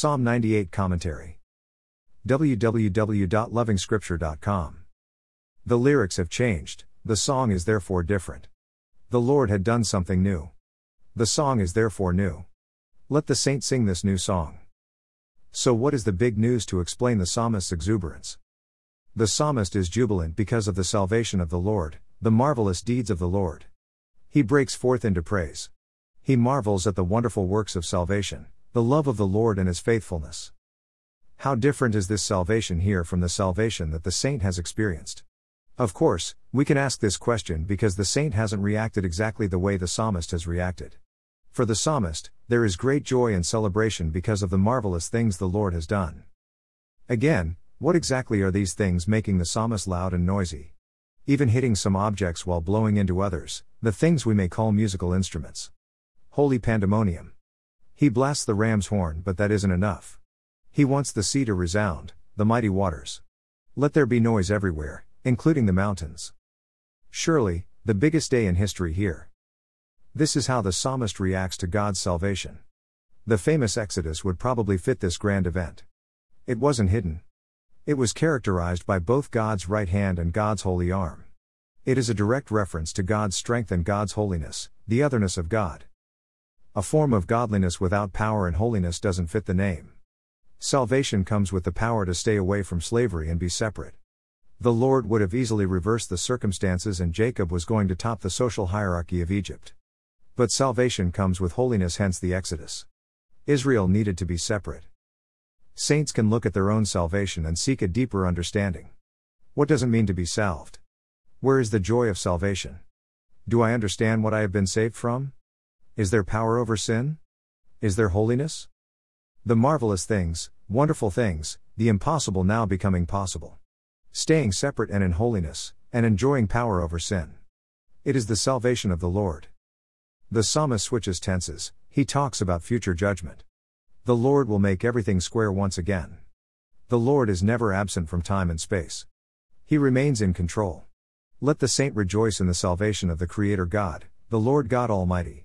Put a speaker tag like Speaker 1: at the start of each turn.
Speaker 1: Psalm 98 Commentary. www.lovingscripture.com. The lyrics have changed, the song is therefore different. The Lord had done something new. The song is therefore new. Let the saint sing this new song. So, what is the big news to explain the psalmist's exuberance? The psalmist is jubilant because of the salvation of the Lord, the marvelous deeds of the Lord. He breaks forth into praise. He marvels at the wonderful works of salvation, the love of the Lord and his faithfulness. How different is this salvation here from the salvation that the saint has experienced? Of course, we can ask this question because the saint hasn't reacted exactly the way the psalmist has reacted. For the psalmist, there is great joy and celebration because of the marvelous things the Lord has done. Again, what exactly are these things making the psalmist loud and noisy? Even hitting some objects while blowing into others, the things we may call musical instruments. Holy pandemonium. He blasts the ram's horn, but that isn't enough. He wants the sea to resound, the mighty waters. Let there be noise everywhere, including the mountains. Surely, the biggest day in history here. This is how the psalmist reacts to God's salvation. The famous Exodus would probably fit this grand event. It wasn't hidden. It was characterized by both God's right hand and God's holy arm. It is a direct reference to God's strength and God's holiness, the otherness of God. A form of godliness without power and holiness doesn't fit the name. Salvation comes with the power to stay away from slavery and be separate. The Lord would have easily reversed the circumstances and Jacob was going to top the social hierarchy of Egypt. But salvation comes with holiness, hence the Exodus. Israel needed to be separate. Saints can look at their own salvation and seek a deeper understanding. What does it mean to be salved? Where is the joy of salvation? Do I understand what I have been saved from? Is there power over sin? Is there holiness? The marvelous things, wonderful things, the impossible now becoming possible. Staying separate and in holiness, and enjoying power over sin. It is the salvation of the Lord. The psalmist switches tenses, he talks about future judgment. The Lord will make everything square once again. The Lord is never absent from time and space. He remains in control. Let the saint rejoice in the salvation of the Creator God, the Lord God Almighty.